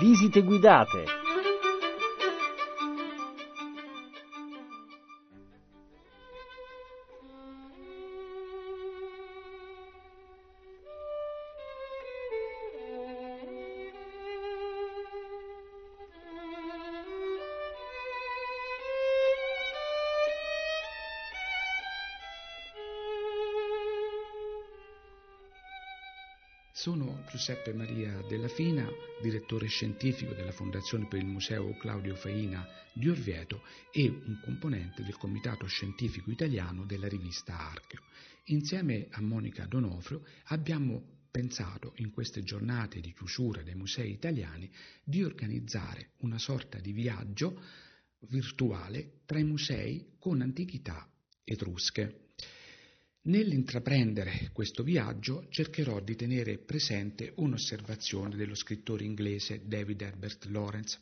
Visite guidate. Giuseppe Maria Della Fina, direttore scientifico della Fondazione per il Museo Claudio Faina di Orvieto e un componente del Comitato Scientifico Italiano della rivista Archeo. Insieme a Monica Donofrio abbiamo pensato in queste giornate di chiusura dei musei italiani di organizzare una sorta di viaggio virtuale tra i musei con antichità etrusche. Nell'intraprendere questo viaggio cercherò di tenere presente un'osservazione dello scrittore inglese David Herbert Lawrence.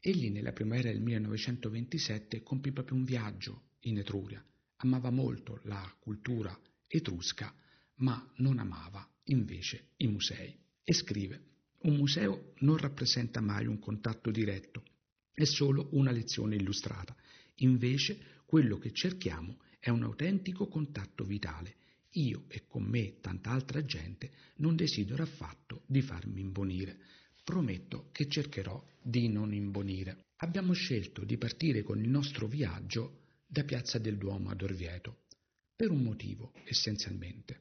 Egli nella primavera del 1927 compì proprio un viaggio in Etruria. Amava molto la cultura etrusca, ma non amava invece i musei. E scrive, un museo non rappresenta mai un contatto diretto, è solo una lezione illustrata. Invece quello che cerchiamo è un autentico contatto vitale. Io e con me tanta altra gente non desidero affatto di farmi imbonire. Prometto che cercherò di non imbonire. Abbiamo scelto di partire con il nostro viaggio da Piazza del Duomo ad Orvieto, per un motivo essenzialmente,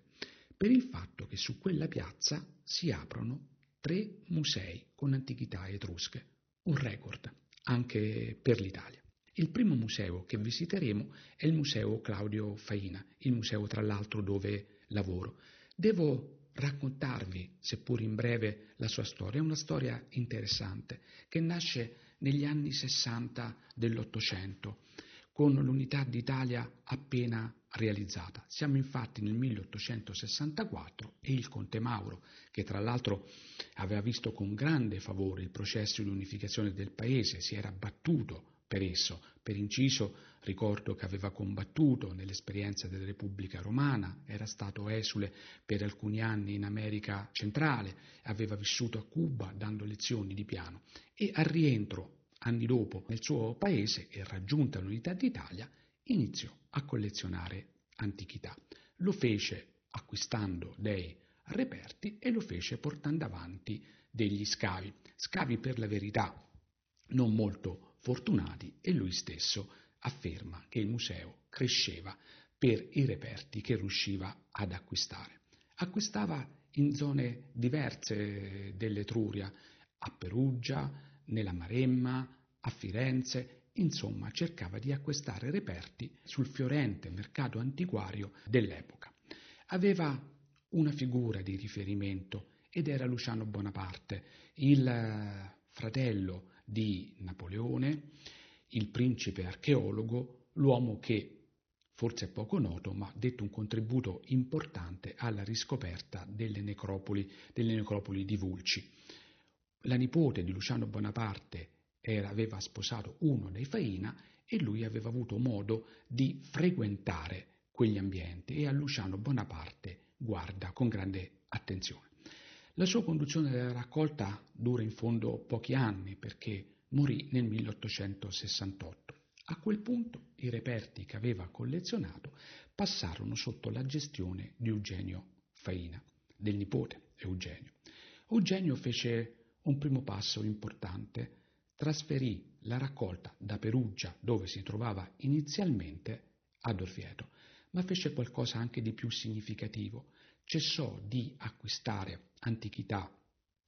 per il fatto che su quella piazza si aprono tre musei con antichità etrusche, un record anche per l'Italia. Il primo museo che visiteremo è il Museo Claudio Faina, il museo tra l'altro dove lavoro. Devo raccontarvi, seppur in breve, la sua storia. È una storia interessante che nasce negli anni 60 dell'Ottocento, con l'unità d'Italia appena realizzata. Siamo infatti nel 1864 e il conte Mauro, che tra l'altro aveva visto con grande favore il processo di unificazione del paese, si era battuto per esso. Per inciso, ricordo che aveva combattuto nell'esperienza della Repubblica Romana, era stato esule per alcuni anni in America centrale, aveva vissuto a Cuba dando lezioni di piano e al rientro, anni dopo, nel suo paese e raggiunta l'unità d'Italia, iniziò a collezionare antichità. Lo fece acquistando dei reperti e lo fece portando avanti degli scavi, scavi per la verità non molto fortunati e lui stesso afferma che il museo cresceva per i reperti che riusciva ad acquistare. Acquistava in zone diverse dell'Etruria, a Perugia, nella Maremma, a Firenze, insomma cercava di acquistare reperti sul fiorente mercato antiquario dell'epoca. Aveva una figura di riferimento ed era Luciano Bonaparte, il fratello di Napoleone, il principe archeologo, l'uomo che forse è poco noto, ma ha detto un contributo importante alla riscoperta delle necropoli, delle necropoli di Vulci. La nipote di Luciano Bonaparte era, aveva sposato uno dei Faina e lui aveva avuto modo di frequentare quegli ambienti e a Luciano Bonaparte guarda con grande attenzione. La sua conduzione della raccolta dura in fondo pochi anni perché morì nel 1868. A quel punto i reperti che aveva collezionato passarono sotto la gestione di Eugenio Faina, del nipote Eugenio. Eugenio fece un primo passo importante, trasferì la raccolta da Perugia, dove si trovava inizialmente, ad Orvieto, ma fece qualcosa anche di più significativo cessò di acquistare antichità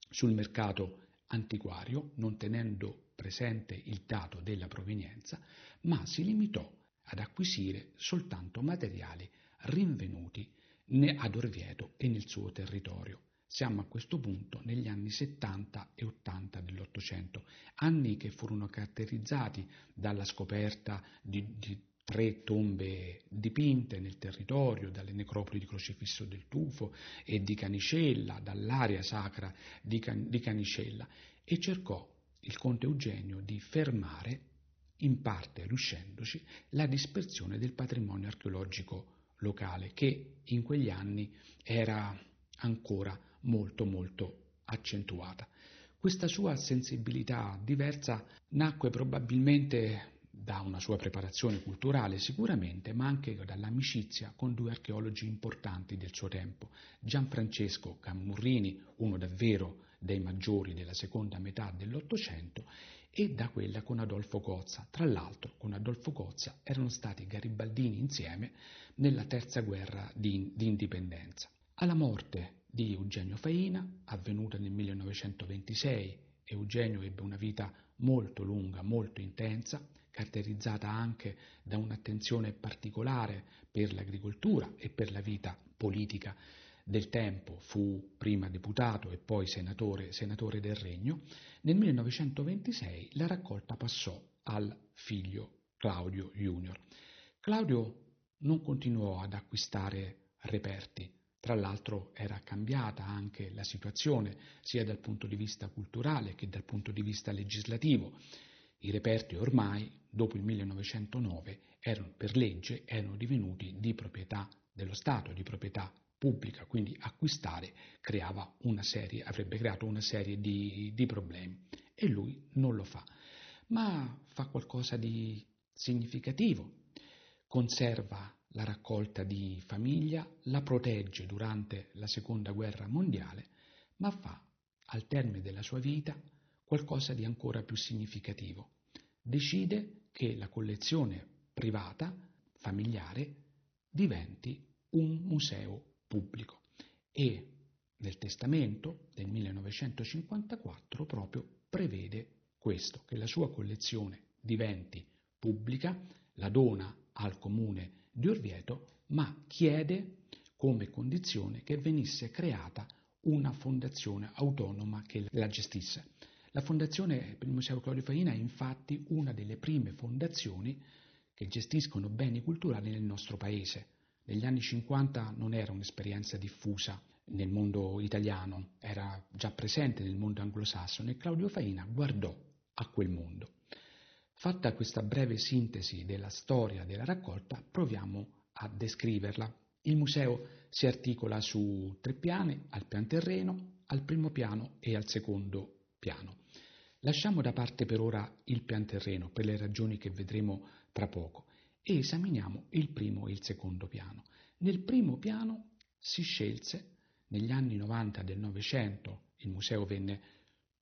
sul mercato antiquario, non tenendo presente il dato della provenienza, ma si limitò ad acquisire soltanto materiali rinvenuti ad Orvieto e nel suo territorio. Siamo a questo punto negli anni 70 e 80 dell'Ottocento, anni che furono caratterizzati dalla scoperta di, di tre tombe dipinte nel territorio, dalle necropoli di Crocifisso del Tufo e di Canicella, dall'area sacra di, Can- di Canicella, e cercò il conte Eugenio di fermare, in parte riuscendoci, la dispersione del patrimonio archeologico locale che in quegli anni era ancora molto molto accentuata. Questa sua sensibilità diversa nacque probabilmente da una sua preparazione culturale sicuramente, ma anche dall'amicizia con due archeologi importanti del suo tempo, Gianfrancesco Camurrini, uno davvero dei maggiori della seconda metà dell'Ottocento, e da quella con Adolfo Gozza. Tra l'altro, con Adolfo Gozza erano stati garibaldini insieme nella terza guerra di, di indipendenza. Alla morte di Eugenio Faina, avvenuta nel 1926, Eugenio ebbe una vita molto lunga, molto intensa, caratterizzata anche da un'attenzione particolare per l'agricoltura e per la vita politica del tempo, fu prima deputato e poi senatore, senatore del Regno, nel 1926 la raccolta passò al figlio Claudio Junior. Claudio non continuò ad acquistare reperti, tra l'altro era cambiata anche la situazione sia dal punto di vista culturale che dal punto di vista legislativo. I reperti ormai, dopo il 1909, erano, per legge erano divenuti di proprietà dello Stato, di proprietà pubblica, quindi acquistare serie, avrebbe creato una serie di, di problemi e lui non lo fa, ma fa qualcosa di significativo, conserva la raccolta di famiglia, la protegge durante la seconda guerra mondiale, ma fa, al termine della sua vita, qualcosa di ancora più significativo. Decide che la collezione privata, familiare, diventi un museo pubblico e nel testamento del 1954 proprio prevede questo, che la sua collezione diventi pubblica, la dona al comune di Orvieto, ma chiede come condizione che venisse creata una fondazione autonoma che la gestisse. La fondazione per il Museo Claudio Faina è infatti una delle prime fondazioni che gestiscono beni culturali nel nostro paese. Negli anni 50 non era un'esperienza diffusa nel mondo italiano, era già presente nel mondo anglosassone e Claudio Faina guardò a quel mondo. Fatta questa breve sintesi della storia della raccolta, proviamo a descriverla. Il museo si articola su tre piani, al pian terreno, al primo piano e al secondo piano. Lasciamo da parte per ora il pian terreno per le ragioni che vedremo tra poco e esaminiamo il primo e il secondo piano. Nel primo piano si scelse, negli anni 90 del Novecento, il museo venne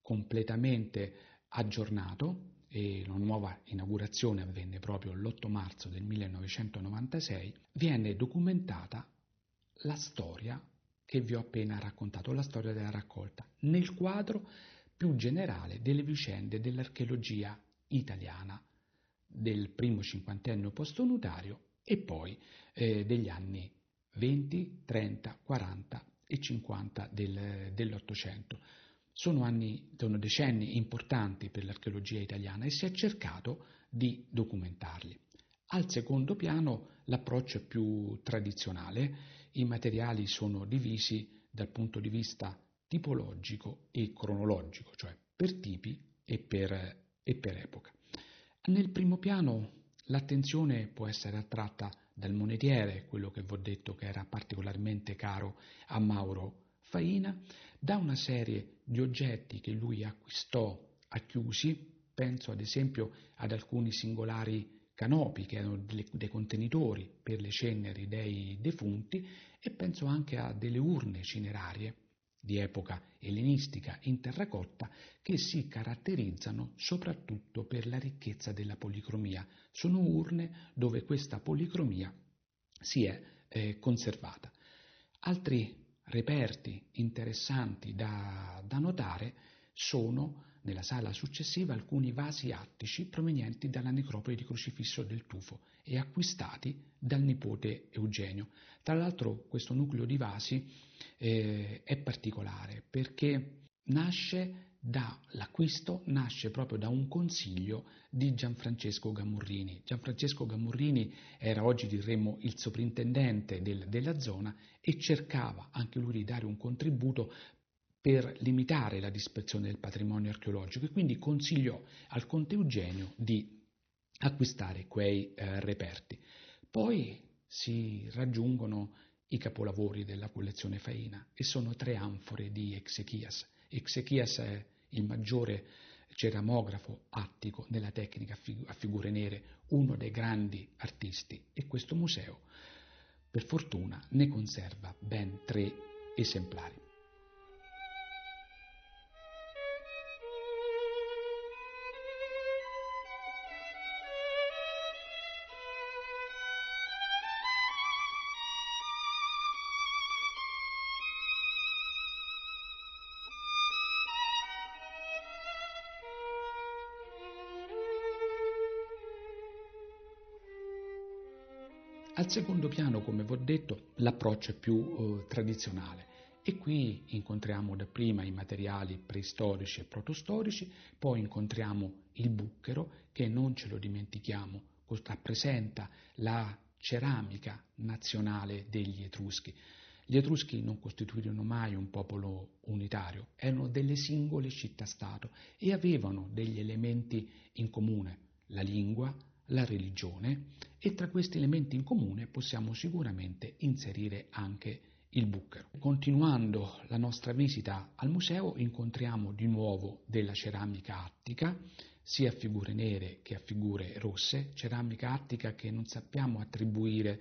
completamente aggiornato e la nuova inaugurazione avvenne proprio l'8 marzo del 1996, viene documentata la storia che vi ho appena raccontato, la storia della raccolta, nel quadro più generale delle vicende dell'archeologia italiana del primo cinquantennio postonutario e poi eh, degli anni 20, 30, 40 e 50 del, dell'Ottocento. Sono, anni, sono decenni importanti per l'archeologia italiana e si è cercato di documentarli. Al secondo piano l'approccio è più tradizionale, i materiali sono divisi dal punto di vista tipologico e cronologico, cioè per tipi e per, e per epoca. Nel primo piano l'attenzione può essere attratta dal monetiere, quello che vi ho detto che era particolarmente caro a Mauro Faina, da una serie di oggetti che lui acquistò a chiusi, penso ad esempio ad alcuni singolari canopi che erano dei contenitori per le ceneri dei defunti e penso anche a delle urne cinerarie di epoca ellenistica in terracotta che si caratterizzano soprattutto per la ricchezza della policromia. Sono urne dove questa policromia si è eh, conservata. Altri reperti interessanti da, da notare sono nella sala successiva alcuni vasi attici provenienti dalla necropoli di Crocifisso del Tufo e acquistati dal nipote Eugenio. Tra l'altro questo nucleo di vasi eh, è particolare perché nasce dall'acquisto nasce proprio da un consiglio di Gianfrancesco Gamurrini. Gianfrancesco Gamurrini era oggi diremmo il soprintendente del, della zona e cercava anche lui di dare un contributo per limitare la dispersione del patrimonio archeologico e quindi consigliò al conte Eugenio di acquistare quei eh, reperti. Poi si raggiungono i capolavori della collezione Faina e sono tre anfore di Exechias. Exechias è il maggiore ceramografo attico nella tecnica a figure nere, uno dei grandi artisti e questo museo per fortuna ne conserva ben tre esemplari. Al secondo piano, come vi ho detto, l'approccio è più eh, tradizionale e qui incontriamo dapprima i materiali preistorici e protostorici, poi incontriamo il bucchero che non ce lo dimentichiamo, rappresenta la ceramica nazionale degli Etruschi. Gli Etruschi non costituirono mai un popolo unitario, erano delle singole città-stato e avevano degli elementi in comune, la lingua, la religione e tra questi elementi in comune possiamo sicuramente inserire anche il bucchero. Continuando la nostra visita al museo incontriamo di nuovo della ceramica attica, sia a figure nere che a figure rosse, ceramica attica che non sappiamo attribuire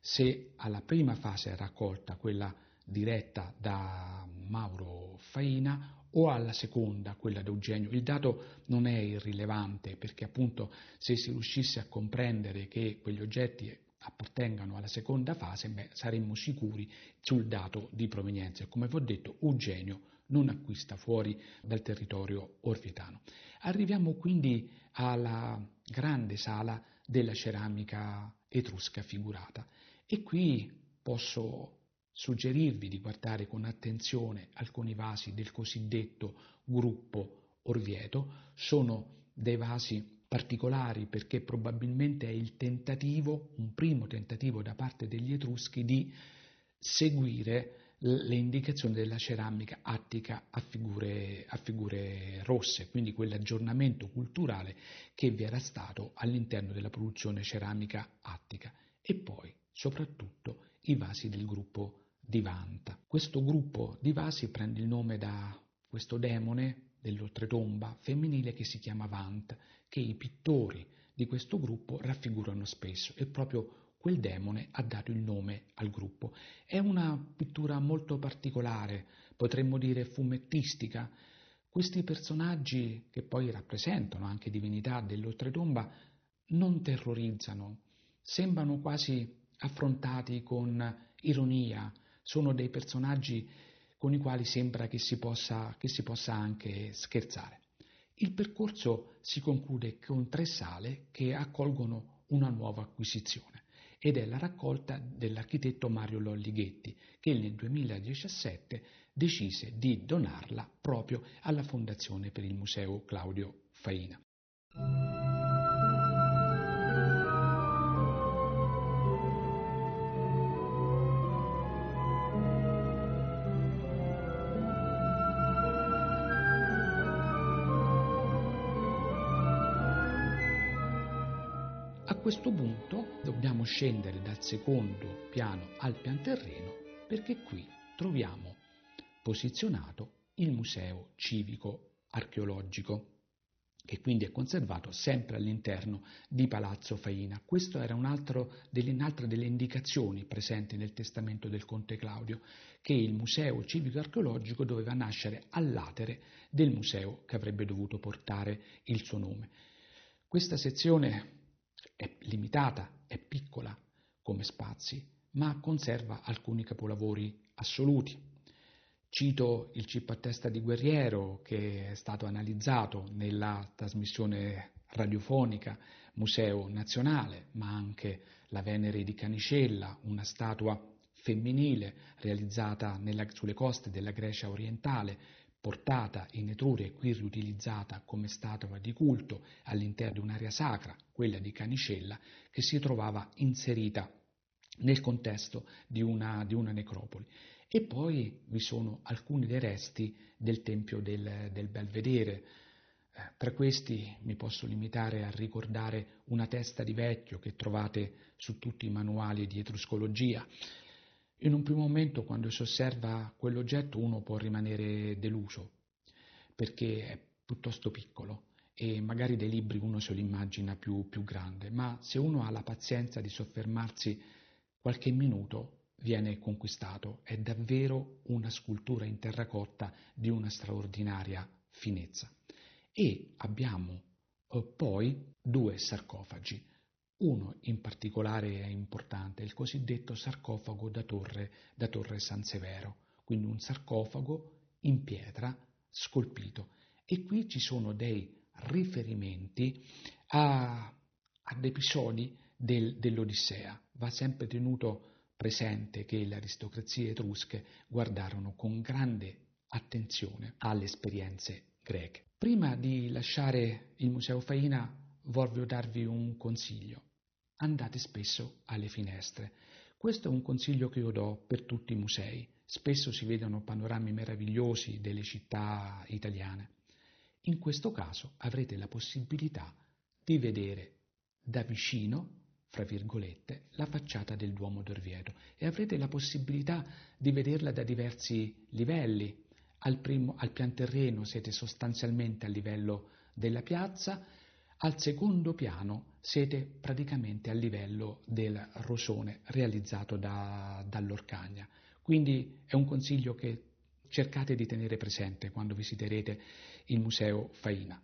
se alla prima fase raccolta, quella diretta da Mauro Faina, o alla seconda, quella d'Eugenio. Il dato non è irrilevante perché appunto se si riuscisse a comprendere che quegli oggetti appartengano alla seconda fase, beh, saremmo sicuri sul dato di provenienza. Come vi ho detto, Eugenio non acquista fuori dal territorio orvitano. Arriviamo quindi alla grande sala della ceramica etrusca figurata e qui posso suggerirvi di guardare con attenzione alcuni vasi del cosiddetto gruppo Orvieto, sono dei vasi particolari perché probabilmente è il tentativo, un primo tentativo da parte degli Etruschi di seguire le indicazioni della ceramica attica a figure, a figure rosse, quindi quell'aggiornamento culturale che vi era stato all'interno della produzione ceramica attica. E poi soprattutto i vasi del gruppo di Vanta. Questo gruppo di vasi prende il nome da questo demone dell'oltretomba femminile che si chiama Vant, che i pittori di questo gruppo raffigurano spesso e proprio quel demone ha dato il nome al gruppo. È una pittura molto particolare, potremmo dire fumettistica. Questi personaggi, che poi rappresentano anche divinità dell'oltretomba, non terrorizzano, sembrano quasi affrontati con ironia, sono dei personaggi con i quali sembra che si possa, che si possa anche scherzare. Il percorso si conclude con tre sale che accolgono una nuova acquisizione ed è la raccolta dell'architetto Mario Lollighetti che nel 2017 decise di donarla proprio alla Fondazione per il Museo Claudio Faina. Questo punto dobbiamo scendere dal secondo piano al pian terreno perché qui troviamo posizionato il museo civico archeologico che quindi è conservato sempre all'interno di Palazzo Faina. Questa era un delle, un'altra delle indicazioni presenti nel testamento del conte Claudio, che il museo civico-archeologico doveva nascere all'atere del museo che avrebbe dovuto portare il suo nome. Questa sezione è limitata, è piccola come spazi, ma conserva alcuni capolavori assoluti. Cito il cippo a testa di guerriero che è stato analizzato nella trasmissione radiofonica Museo Nazionale, ma anche la Venere di Canicella, una statua femminile realizzata nella, sulle coste della Grecia orientale, portata in Etruria e qui riutilizzata come statua di culto all'interno di un'area sacra, quella di Canicella, che si trovava inserita nel contesto di una, di una necropoli. E poi vi sono alcuni dei resti del Tempio del, del Belvedere, Eh, tra questi mi posso limitare a ricordare una testa di vecchio che trovate su tutti i manuali di etruscologia. In un primo momento, quando si osserva quell'oggetto, uno può rimanere deluso, perché è piuttosto piccolo e magari dei libri uno se lo immagina più, più grande, ma se uno ha la pazienza di soffermarsi qualche minuto viene conquistato. È davvero una scultura in terracotta di una straordinaria finezza. E abbiamo eh, poi due sarcofagi. Uno in particolare è importante, il cosiddetto sarcofago da torre, da torre San Severo, quindi un sarcofago in pietra scolpito. E qui ci sono dei riferimenti a, ad episodi del, dell'Odissea. Va sempre tenuto presente che le aristocrazie etrusche guardarono con grande attenzione alle esperienze greche. Prima di lasciare il Museo Faina voglio darvi un consiglio. Andate spesso alle finestre. Questo è un consiglio che io do per tutti i musei. Spesso si vedono panorami meravigliosi delle città italiane. In questo caso avrete la possibilità di vedere da vicino, fra virgolette, la facciata del Duomo d'Orvieto e avrete la possibilità di vederla da diversi livelli. Al, primo, al pian terreno siete sostanzialmente a livello della piazza, al secondo piano siete praticamente a livello del rosone realizzato da, dall'Orcagna. Quindi è un consiglio che cercate di tenere presente quando visiterete il Museo Faina.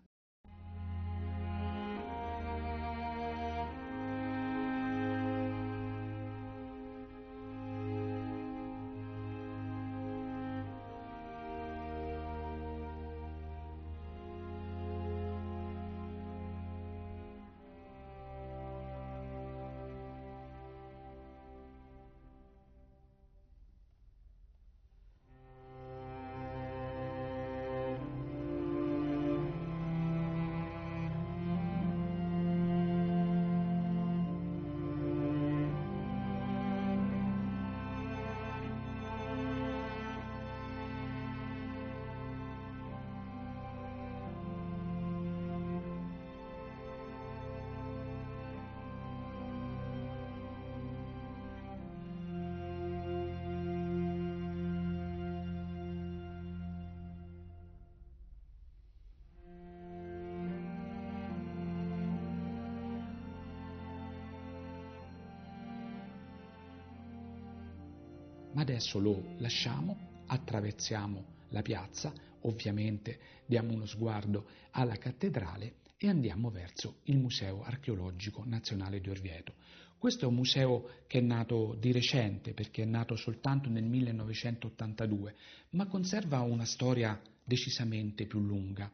Ma adesso lo lasciamo, attraversiamo la piazza, ovviamente diamo uno sguardo alla cattedrale e andiamo verso il Museo Archeologico Nazionale di Orvieto. Questo è un museo che è nato di recente, perché è nato soltanto nel 1982, ma conserva una storia decisamente più lunga,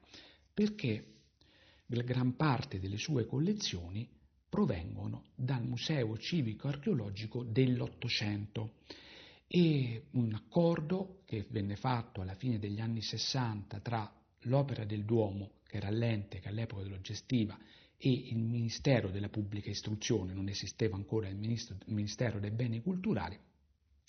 perché gran parte delle sue collezioni provengono dal Museo Civico Archeologico dell'Ottocento e un accordo che venne fatto alla fine degli anni 60 tra l'Opera del Duomo, che era l'ente che all'epoca lo gestiva, e il Ministero della Pubblica Istruzione, non esisteva ancora il, Ministero dei Beni Culturali,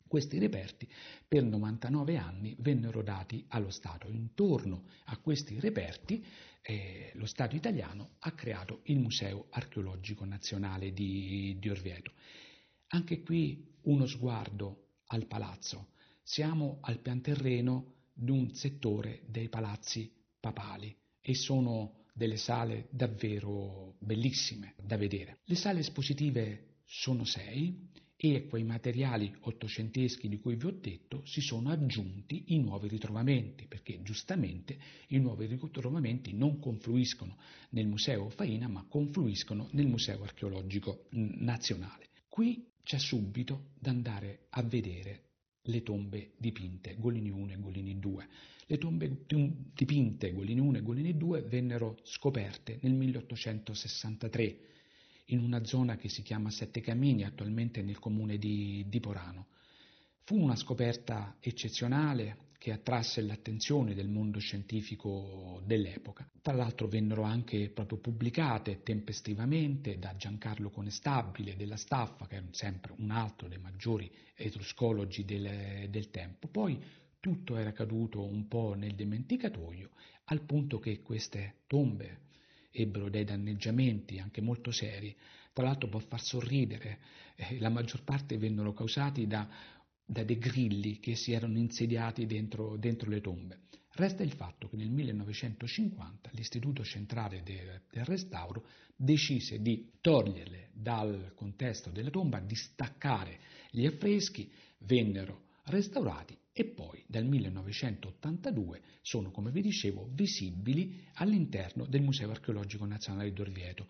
questi reperti per 99 anni vennero dati allo Stato. Intorno a questi reperti eh, lo Stato italiano ha creato il Museo Archeologico Nazionale di, di Orvieto. Anche qui uno sguardo al palazzo. Siamo al pian terreno di un settore dei palazzi papali e sono delle sale davvero bellissime da vedere. Le sale espositive sono sei e quei materiali ottocenteschi di cui vi ho detto si sono aggiunti i nuovi ritrovamenti, perché giustamente i nuovi ritrovamenti non confluiscono nel Museo Faina, ma confluiscono nel Museo Archeologico Nazionale. Qui c'è subito da andare a vedere le tombe dipinte, Golini 1 e Golini 2. Le tombe dipinte, Golini 1 e Golini 2, vennero scoperte nel 1863 in una zona che si chiama Sette Camini, attualmente nel comune di, di Porano. Fu una scoperta eccezionale che attrasse l'attenzione del mondo scientifico dell'epoca. Tra l'altro vennero anche proprio pubblicate tempestivamente da Giancarlo Conestabile della Staffa, che era sempre un altro dei maggiori etruscologi del, del tempo. Poi tutto era caduto un po' nel dimenticatoio, al punto che queste tombe ebbero dei danneggiamenti anche molto seri. Tra l'altro può far sorridere, eh, la maggior parte vennero causati da, da, dei grilli che si erano insediati dentro, dentro le tombe. Resta il fatto che nel 1950 l'Istituto Centrale del, del Restauro decise di toglierle dal contesto della tomba, di staccare gli affreschi, vennero restaurati e poi dal 1982 sono, come vi dicevo, visibili all'interno del Museo Archeologico Nazionale di Orvieto.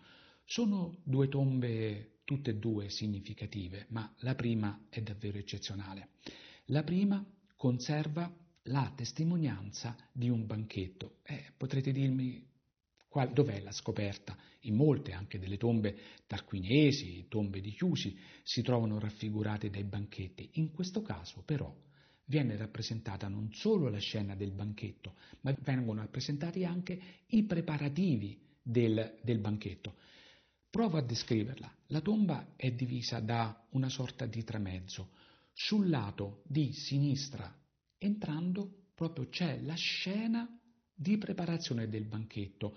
Sono due tombe tutte e due significative, ma la prima è davvero eccezionale. La prima conserva la testimonianza di un banchetto. Eh, potrete dirmi qual, dov'è la scoperta? In molte, anche delle tombe tarquiniesi, tombe di chiusi, si trovano raffigurate dai banchetti. In questo caso, però, viene rappresentata non solo la scena del banchetto, ma vengono rappresentati anche i preparativi del, del banchetto. Provo a descriverla. La tomba è divisa da una sorta di tramezzo. Sul lato di sinistra entrando proprio c'è la scena di preparazione del banchetto.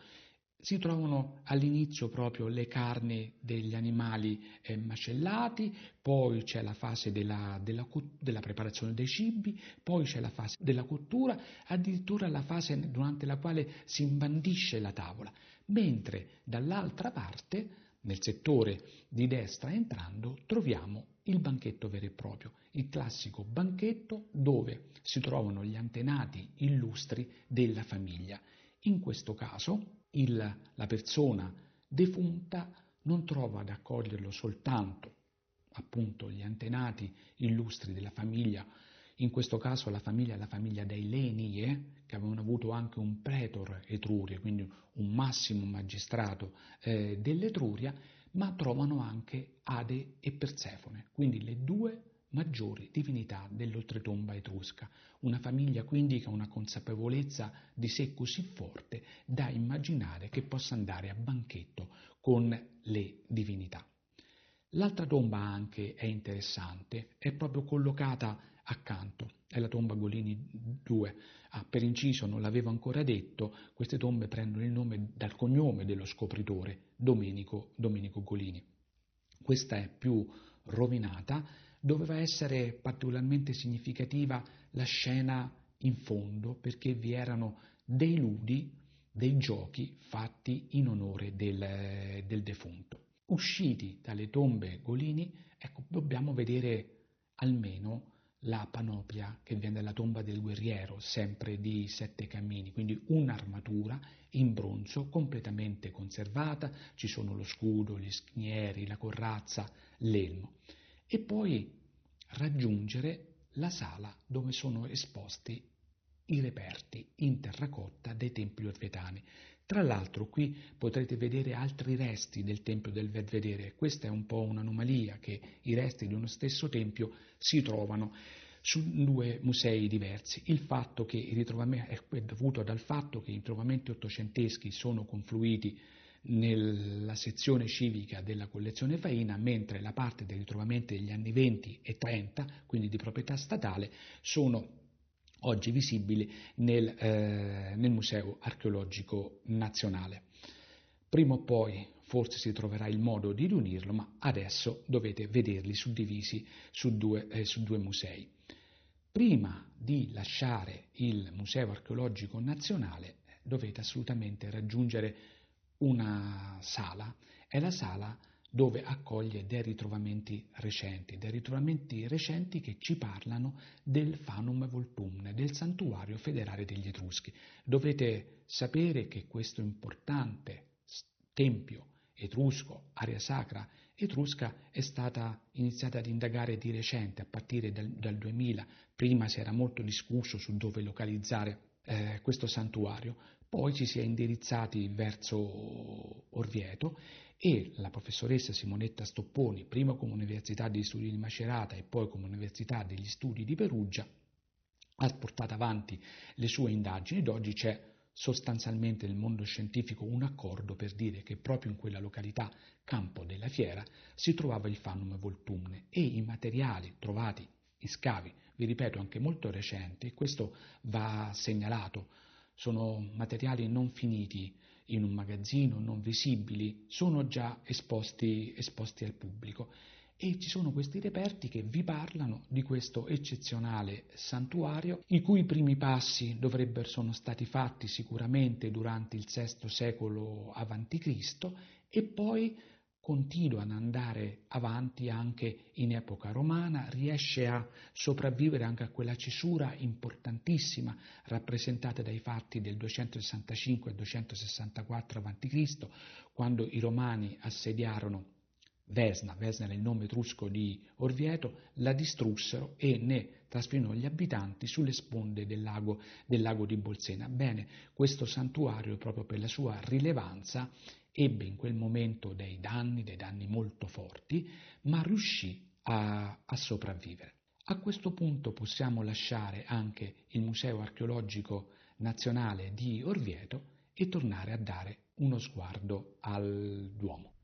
Si trovano all'inizio proprio le carni degli animali eh, macellati, poi c'è la fase della, della, della, preparazione dei cibi, poi c'è la fase della cottura, addirittura la fase durante la quale si imbandisce la tavola, mentre dall'altra parte, nel settore di destra entrando, troviamo il banchetto vero e proprio, il classico banchetto dove si trovano gli antenati illustri della famiglia. In questo caso il, la persona defunta non trova ad accoglierlo soltanto appunto gli antenati illustri della famiglia, in questo caso la famiglia è la famiglia dei Lenie, che avevano avuto anche un pretor Etruria, quindi un massimo magistrato eh, dell'Etruria, ma trovano anche Ade e Persefone, quindi le due maggiori divinità dell'oltretomba etrusca, una famiglia quindi che ha una consapevolezza di sé così forte da immaginare che possa andare a banchetto con le divinità. L'altra tomba anche è interessante, è proprio collocata accanto, è la tomba Golini 2. Ah, per inciso, non l'avevo ancora detto, queste tombe prendono il nome dal cognome dello scopritore, Domenico, Domenico Golini. Questa è più rovinata, doveva essere particolarmente significativa la scena in fondo perché vi erano dei ludi, dei giochi fatti in onore del, del defunto. Usciti dalle tombe Golini, ecco, dobbiamo vedere almeno la panoplia che viene dalla tomba del guerriero, sempre di sette cammini, quindi un'armatura in bronzo completamente conservata, ci sono lo scudo, gli schinieri, la corazza, l'elmo. E poi raggiungere la sala dove sono esposti i reperti in terracotta dei templi orvetani. Tra l'altro qui potrete vedere altri resti del Tempio del Belvedere. Questa è un po' un'anomalia che i resti di uno stesso tempio si trovano su due musei diversi. Il fatto che il ritrovamento è dovuto dal fatto che i ritrovamenti ottocenteschi sono confluiti nella sezione civica della collezione Faina, mentre la parte dei ritrovamenti degli anni 20 e 30, quindi di proprietà statale, sono oggi visibili nel, eh, nel Museo archeologico nazionale. Prima o poi forse si troverà il modo di riunirlo, ma adesso dovete vederli suddivisi su due, eh, su due musei. Prima di lasciare il Museo archeologico nazionale dovete assolutamente raggiungere una sala, è la sala dove accoglie dei ritrovamenti recenti, dei ritrovamenti recenti che ci parlano del Fanum Voltumne, del santuario federale degli Etruschi. Dovete sapere che questo importante tempio etrusco, area sacra etrusca, è stata iniziata ad indagare di recente, a partire dal, dal 2000. Prima si era molto discusso su dove localizzare eh, questo santuario, poi ci si è indirizzati verso Orvieto e la professoressa Simonetta Stopponi, prima come Università degli Studi di Macerata e poi come Università degli Studi di Perugia, ha portato avanti le sue indagini. Ed oggi c'è sostanzialmente nel mondo scientifico un accordo per dire che proprio in quella località, campo della fiera, si trovava il Fanum Voltumne e i materiali trovati in scavi vi ripeto, anche molto recenti, e questo va segnalato. Sono materiali non finiti in un magazzino, non visibili, sono già esposti, esposti al pubblico e ci sono questi reperti che vi parlano di questo eccezionale santuario i cui primi passi dovrebbero sono stati fatti sicuramente durante il VI secolo a.C. e poi continua ad andare avanti anche in epoca romana, riesce a sopravvivere anche a quella cesura importantissima rappresentata dai fatti del 265 e 264 a.C., quando i romani assediarono Vesna, Vesna era il nome etrusco di Orvieto, la distrussero e ne trasferirono gli abitanti sulle sponde del lago, del lago di Bolsena. Bene, questo santuario, proprio per la sua rilevanza, ebbe in quel momento dei danni, dei danni molto forti, ma riuscì a, a sopravvivere. A questo punto possiamo lasciare anche il Museo archeologico nazionale di Orvieto e tornare a dare uno sguardo al Duomo.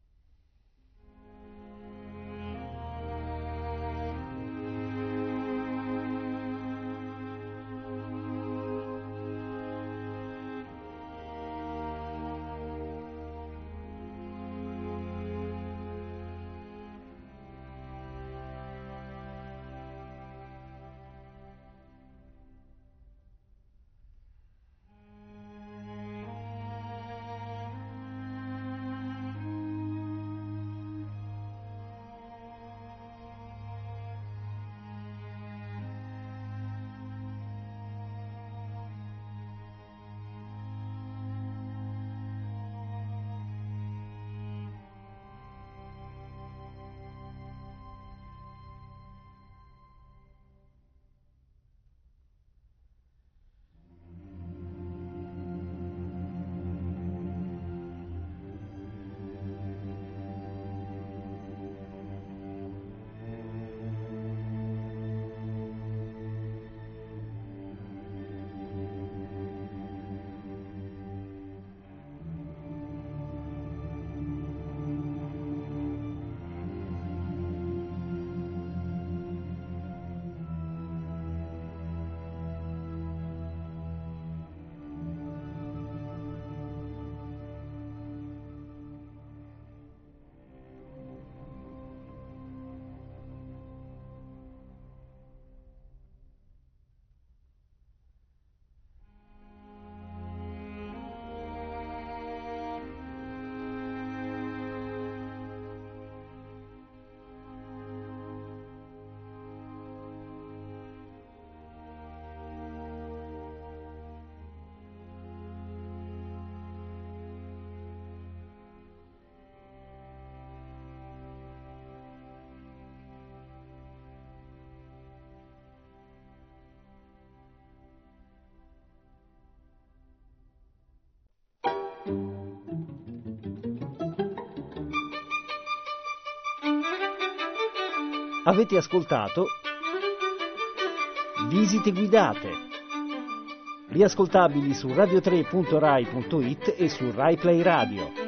Avete ascoltato Visite guidate, riascoltabili su radio3.rai.it e su RaiPlay Radio.